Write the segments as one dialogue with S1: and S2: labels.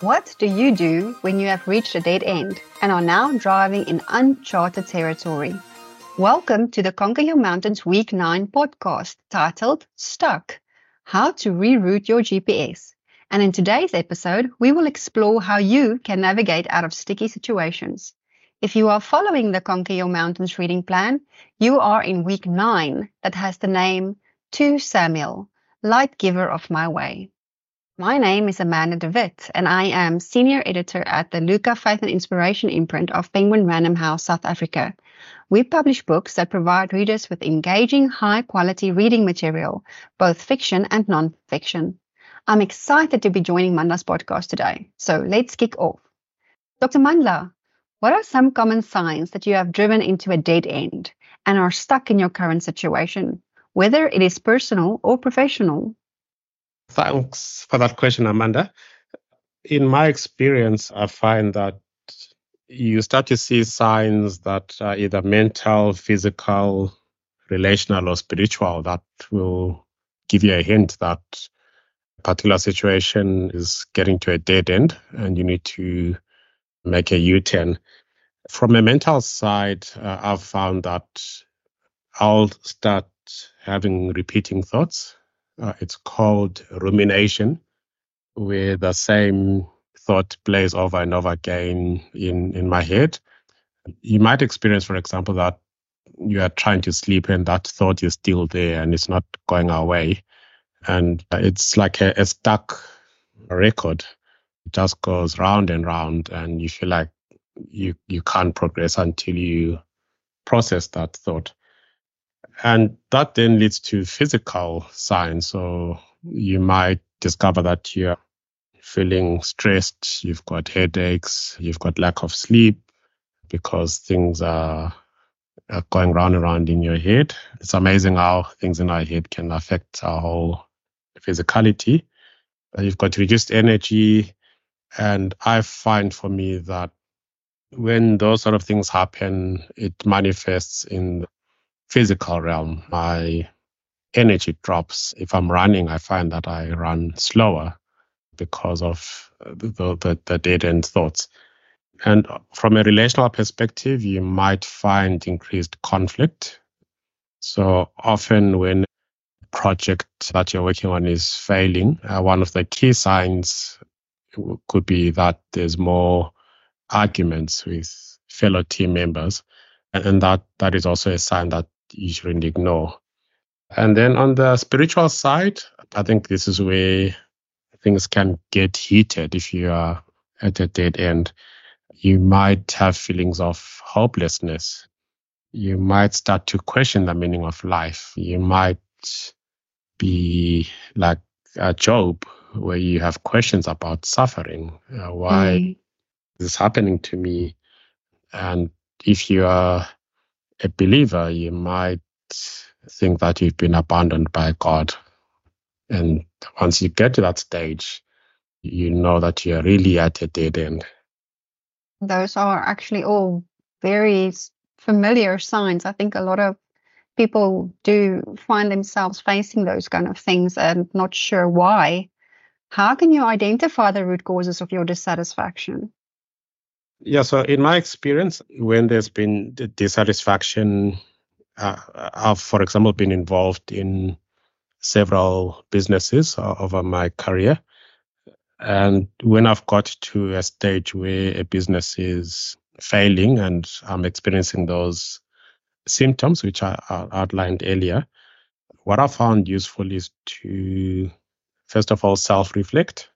S1: What do you do when you have reached a dead end and are now driving in uncharted territory? Welcome to the Conquer Your Mountains Week 9 podcast titled Stuck How to Reroute Your GPS. And in today's episode, we will explore how you can navigate out of sticky situations. If you are following the Conquer Your Mountains reading plan, you are in week 9 that has the name 2 Samuel, Light Giver of My Way. My name is Amanda de Wit, and I am Senior Editor at the Luca Faith and Inspiration imprint of Penguin Random House, South Africa. We publish books that provide readers with engaging, high quality reading material, both fiction and non fiction. I'm excited to be joining Mandla's podcast today, so let's kick off. Dr. Mandla, what are some common signs that you have driven into a dead end and are stuck in your current situation, whether it is personal or professional?
S2: Thanks for that question, Amanda. In my experience, I find that you start to see signs that are either mental, physical, relational, or spiritual that will give you a hint that a particular situation is getting to a dead end and you need to make a U turn. From a mental side, uh, I've found that I'll start having repeating thoughts uh, it's called rumination, where the same thought plays over and over again in, in my head. You might experience, for example, that you are trying to sleep and that thought is still there and it's not going away. And it's like a, a stuck record. It just goes round and round, and you feel like you, you can't progress until you process that thought. And that then leads to physical signs. So you might discover that you're feeling stressed, you've got headaches, you've got lack of sleep because things are, are going round and round in your head. It's amazing how things in our head can affect our whole physicality. Uh, you've got reduced energy. And I find for me that when those sort of things happen, it manifests in physical realm, my energy drops. If I'm running, I find that I run slower because of the, the, the dead end thoughts. And from a relational perspective, you might find increased conflict. So often when a project that you're working on is failing, uh, one of the key signs could be that there's more arguments with fellow team members. And that, that is also a sign that you shouldn't ignore. And then on the spiritual side, I think this is where things can get heated if you are at a dead end. You might have feelings of hopelessness. You might start to question the meaning of life. You might be like a Job, where you have questions about suffering. Uh, why mm. is this happening to me? And if you are a believer, you might think that you've been abandoned by God. And once you get to that stage, you know that you're really at a dead end.
S1: Those are actually all very familiar signs. I think a lot of people do find themselves facing those kind of things and not sure why. How can you identify the root causes of your dissatisfaction?
S2: Yeah, so in my experience, when there's been dissatisfaction, uh, I've, for example, been involved in several businesses over my career. And when I've got to a stage where a business is failing and I'm experiencing those symptoms, which I, I outlined earlier, what I found useful is to, first of all, self reflect.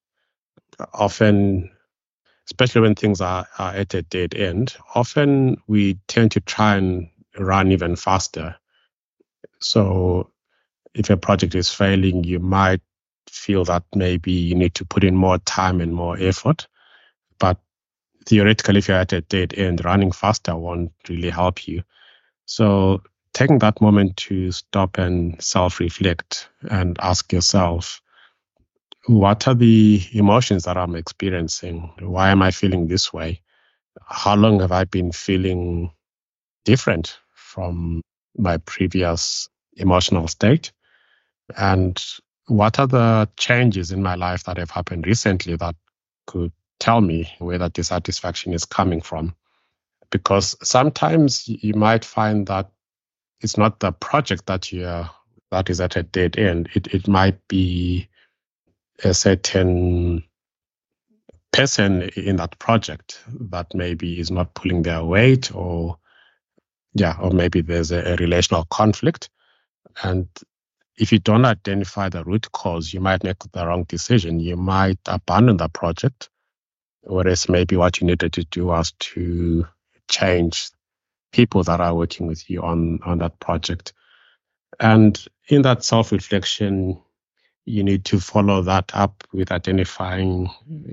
S2: Often especially when things are, are at a dead end, often we tend to try and run even faster. So if a project is failing, you might feel that maybe you need to put in more time and more effort. But theoretically, if you're at a dead end, running faster won't really help you. So taking that moment to stop and self reflect and ask yourself, what are the emotions that I'm experiencing? Why am I feeling this way? How long have I been feeling different from my previous emotional state? And what are the changes in my life that have happened recently that could tell me where that dissatisfaction is coming from. Because sometimes you might find that it's not the project that you are that is at a dead end. It it might be a certain person in that project that maybe is not pulling their weight or yeah or maybe there's a, a, relational conflict. And if you don't identify the root cause you might make the wrong decision. You might abandon the project whereas maybe what you needed to do was to change people that are working with you on on that project. And in that self-reflection you need to follow that up with identifying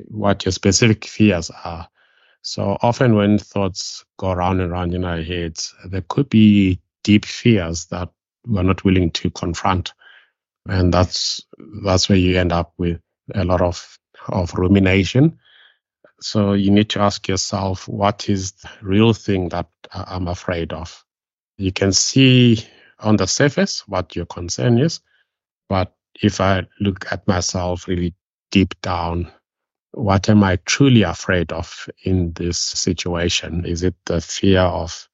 S2: what your specific fears are. So often when thoughts go around and around in our heads, there could be deep fears that we're not willing to confront. And that's that's where you end up with a lot of, of rumination. So you need to ask yourself, what is the real thing that I'm afraid of? You can see on the surface what your concern is, but if I look at myself really deep down, what am I truly afraid of in this situation? Is it the fear of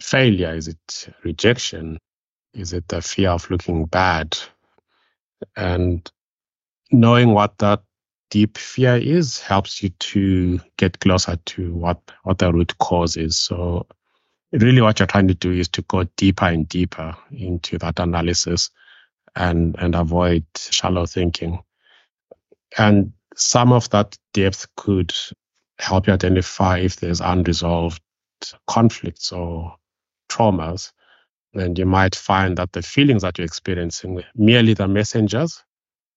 S2: failure? Is it rejection? Is it the fear of looking bad? And knowing what that deep fear is helps you to get closer to what, what the root cause is. So really what you're trying to do is to go deeper and deeper into that analysis and, and avoid shallow thinking. And some of that depth could help you identify if there's unresolved conflicts or traumas. And you might find that the feelings that you're experiencing merely the messengers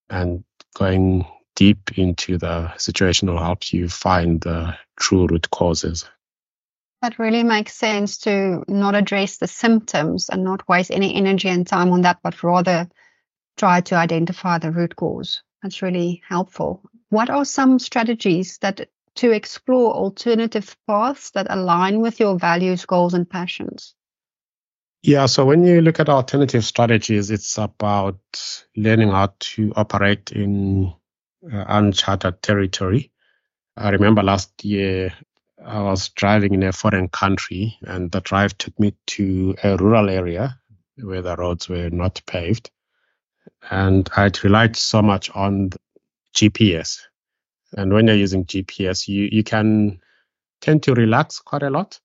S2: and going deep into the situation will help you find the true root causes.
S1: That really makes sense to not address the symptoms and not waste any energy and time on that, but rather try to identify the root cause. That's really helpful. What are some strategies that to explore alternative paths that align with your values, goals, and passions?
S2: Yeah, so when you look at alternative strategies, it's about learning how to operate in uh, uncharted territory. I remember last year I was driving in a foreign country, and the drive took me to a rural area where the roads were not paved and I'd relied so much on GPS. And when you're using GPS, you, you can tend to relax quite a lot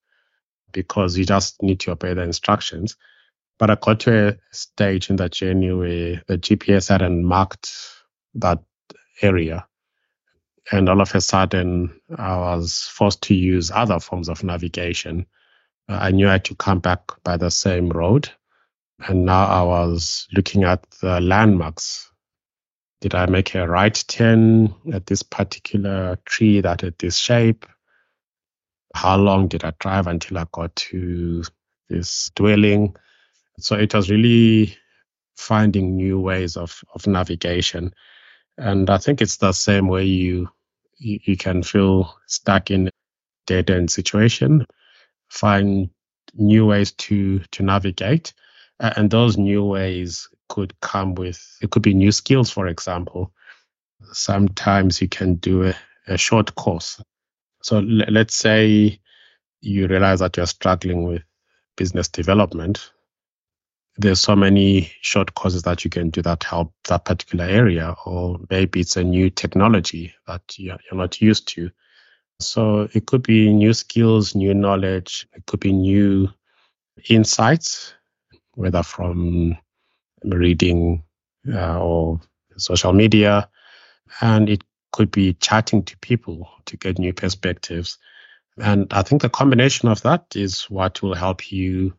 S2: because you just need to obey the instructions. But I got to a stage in that journey where the GPS hadn't marked that area. And all of a sudden, I was forced to use other forms of navigation. I knew I had to come back by the same road and now I was looking at the landmarks. Did I make a right turn at this particular tree that had this shape? How long did I drive until I got to this dwelling? So it was really finding new ways of, of navigation. And I think it's the same way you, you, you can feel stuck in dead end situation, find new ways to, to navigate and those new ways could come with, it could be new skills, for example. Sometimes you can do a, a short course. So l- let's say you realize that you're struggling with business development. There's so many short courses that you can do that help that particular area, or maybe it's a new technology that you're not used to. So it could be new skills, new knowledge, it could be new insights whether from reading uh, or social media. And it could be chatting to people to get new perspectives. And I think the combination of that is what will help you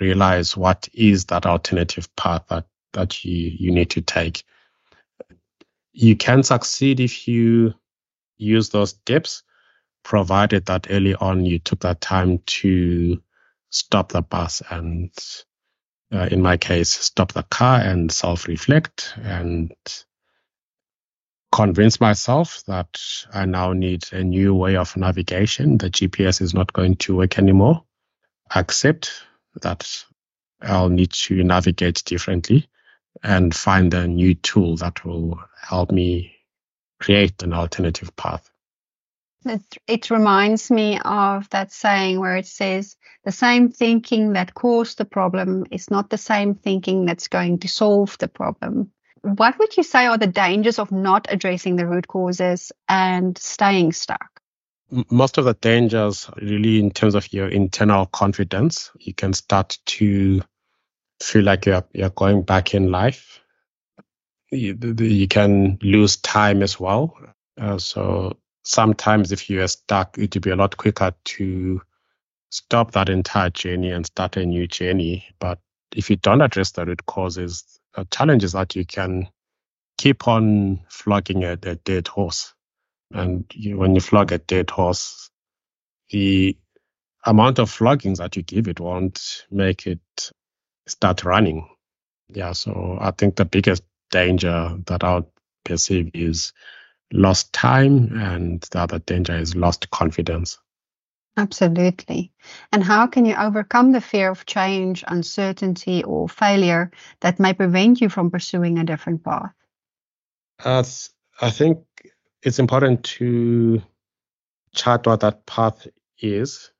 S2: realize what is that alternative path that, that you, you need to take. You can succeed if you use those tips, provided that early on you took that time to stop the bus and uh, in my case, stop the car and self reflect and convince myself that I now need a new way of navigation. The GPS is not going to work anymore. Accept that I'll need to navigate differently and find a new tool that will help me create an alternative path.
S1: It, it reminds me of that saying where it says the same thinking that caused the problem is not the same thinking that's going to solve the problem. What would you say are the dangers of not addressing the root causes and staying stuck?
S2: most of the dangers really in terms of your internal confidence you can start to feel like you're, you're going back in life you, you can lose time as well uh, so sometimes if you are stuck it would be a lot quicker to stop that entire journey and start a new journey but if you don't address the root causes the challenge is that you can keep on flogging a, a dead horse and you, when you flog a dead horse, the amount of floggings that you give it won't make it start running. Yeah, so I think the biggest danger that I would perceive is lost time, and the other danger is lost confidence.
S1: Absolutely. And how can you overcome the fear of change, uncertainty, or failure that may prevent you from pursuing a different path?
S2: Uh, I think it's important to chart what that path is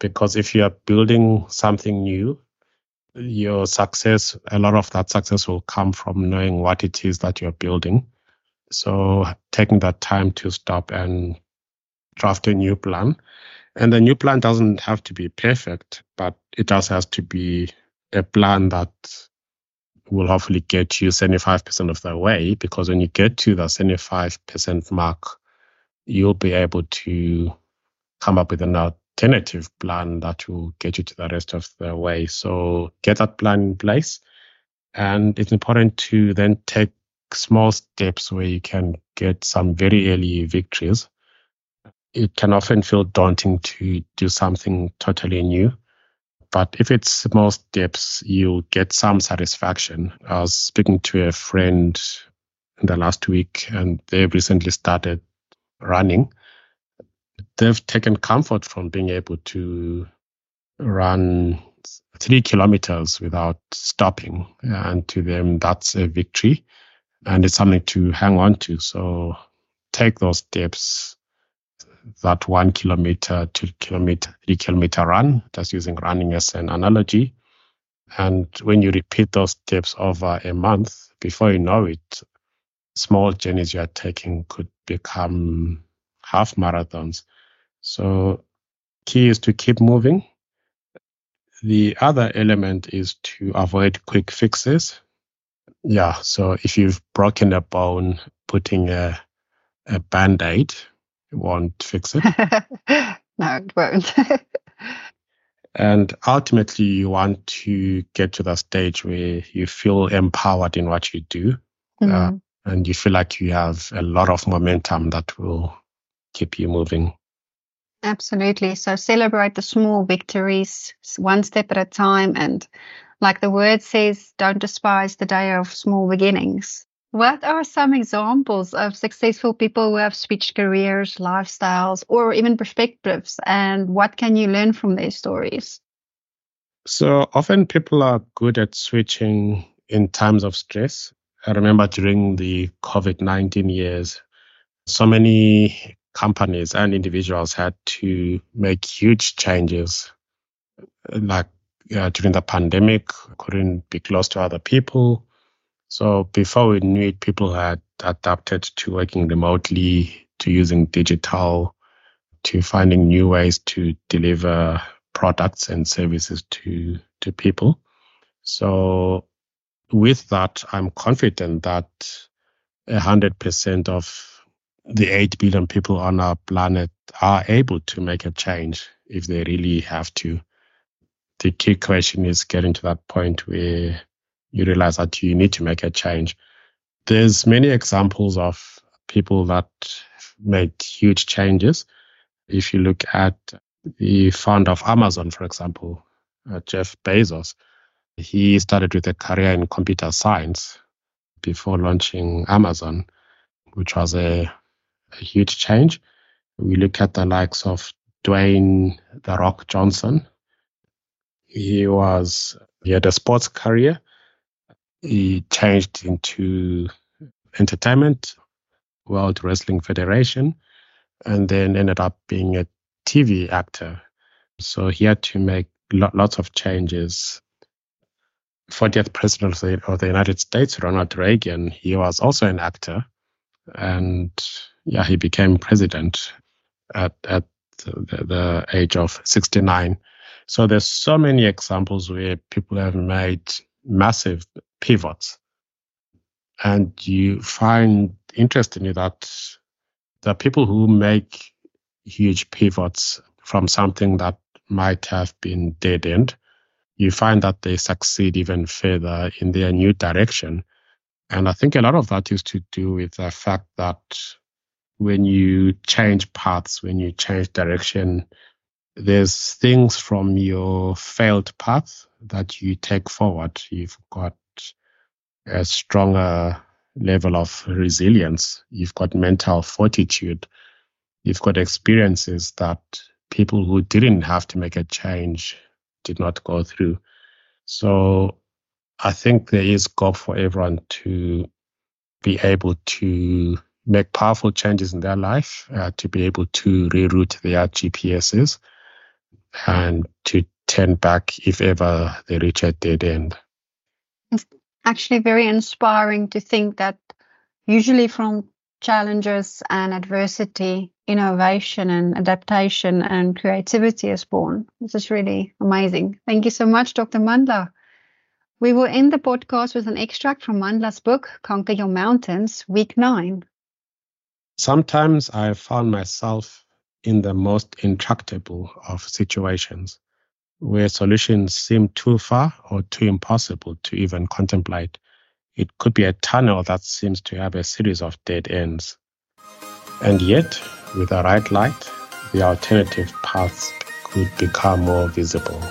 S2: because if you are building something new, your success, a lot of that success will come from knowing what it is that you're building. So taking that time to stop and draft a new plan. And the new plan doesn't have to be perfect, but it just has to be a plan that will hopefully get you 75% of the way because when you get to the 75% mark, you'll be able to come up with an alternative plan that will get you to the rest of the way. So get that plan in place. And it's important to then take small steps where you can get some very early victories. It can often feel daunting to do something totally new but if it's small steps, you'll get some satisfaction. I was speaking to a friend in the last week, and they've recently started running. They've taken comfort from being able to run three kilometers without stopping. And to them, that's a victory. And it's something to hang on to. So take those steps that one kilometer, two kilometer, three kilometer run, just using running as an analogy. And when you repeat those steps over a month, before you know it, small journeys you are taking could become half marathons. So key is to keep moving. The other element is to avoid quick fixes. Yeah, so if you've broken a bone, putting a, a band aid won't fix it.
S1: no, it won't.
S2: and ultimately, you want to get to the stage where you feel empowered in what you do. Uh, mm-hmm. Uh, and you feel like you have a lot of momentum that will keep you moving.
S1: Absolutely. So celebrate the small victories one step at a time. And like the word says, don't despise the day of small beginnings. What are some examples of successful people who have switched careers, lifestyles, or even perspectives? And what can you learn from their stories?
S2: So often people are good at switching in times of stress. I remember during the COVID 19 years, so many companies and individuals had to make huge changes. Like uh, during the pandemic, couldn't be close to other people so before we knew it, people had adapted to working remotely, to using digital, to finding new ways to deliver products and services to, to people. So with that, I'm confident that 100% of the 8 billion people on our planet are able to make a change if they really have to. The key question is getting to that point where you realize that you need to make a change. There's many examples of people that made huge changes. If you look at the founder of Amazon, for example, uh, Jeff Bezos, he started with a career in computer science before launching Amazon, which was a, a huge change. We look at the likes of Dwayne The Rock Johnson. He was he had a sports career he changed into entertainment, World Wrestling Federation. and then ended up being a TV actor. So he had to make lots of changes. 40th president of the United States, Ronald Reagan, he was also an actor. And yeah, he became president at, at the, the age of 69. So there's so many examples where people have made massive pivots. And you find interestingly that the people who make huge pivots from something that might have been dead end, you find that they succeed even further in their new direction. And I think a lot of that is to do with the fact that when you change paths, when you change direction, there's things from your failed path that you take forward. You've got a stronger level of resilience. You've got mental fortitude. You've got experiences that people who didn't have to make a change did not go through. So I think there is scope for everyone to be able to make powerful changes in their life, uh, to be able to reroute their GPSs and to turn back if ever they reach a dead end.
S1: It's actually very inspiring to think that usually from challenges and adversity, innovation and adaptation and creativity is born. This is really amazing. Thank you so much, Dr. Mandla. We will end the podcast with an extract from Mandla's book, Conquer Your Mountains, Week 9.
S2: Sometimes I found myself in the most intractable of situations where solutions seem too far or too impossible to even contemplate. It could be a tunnel that seems to have a series of dead ends. And yet, with the right light, the alternative paths could become more visible.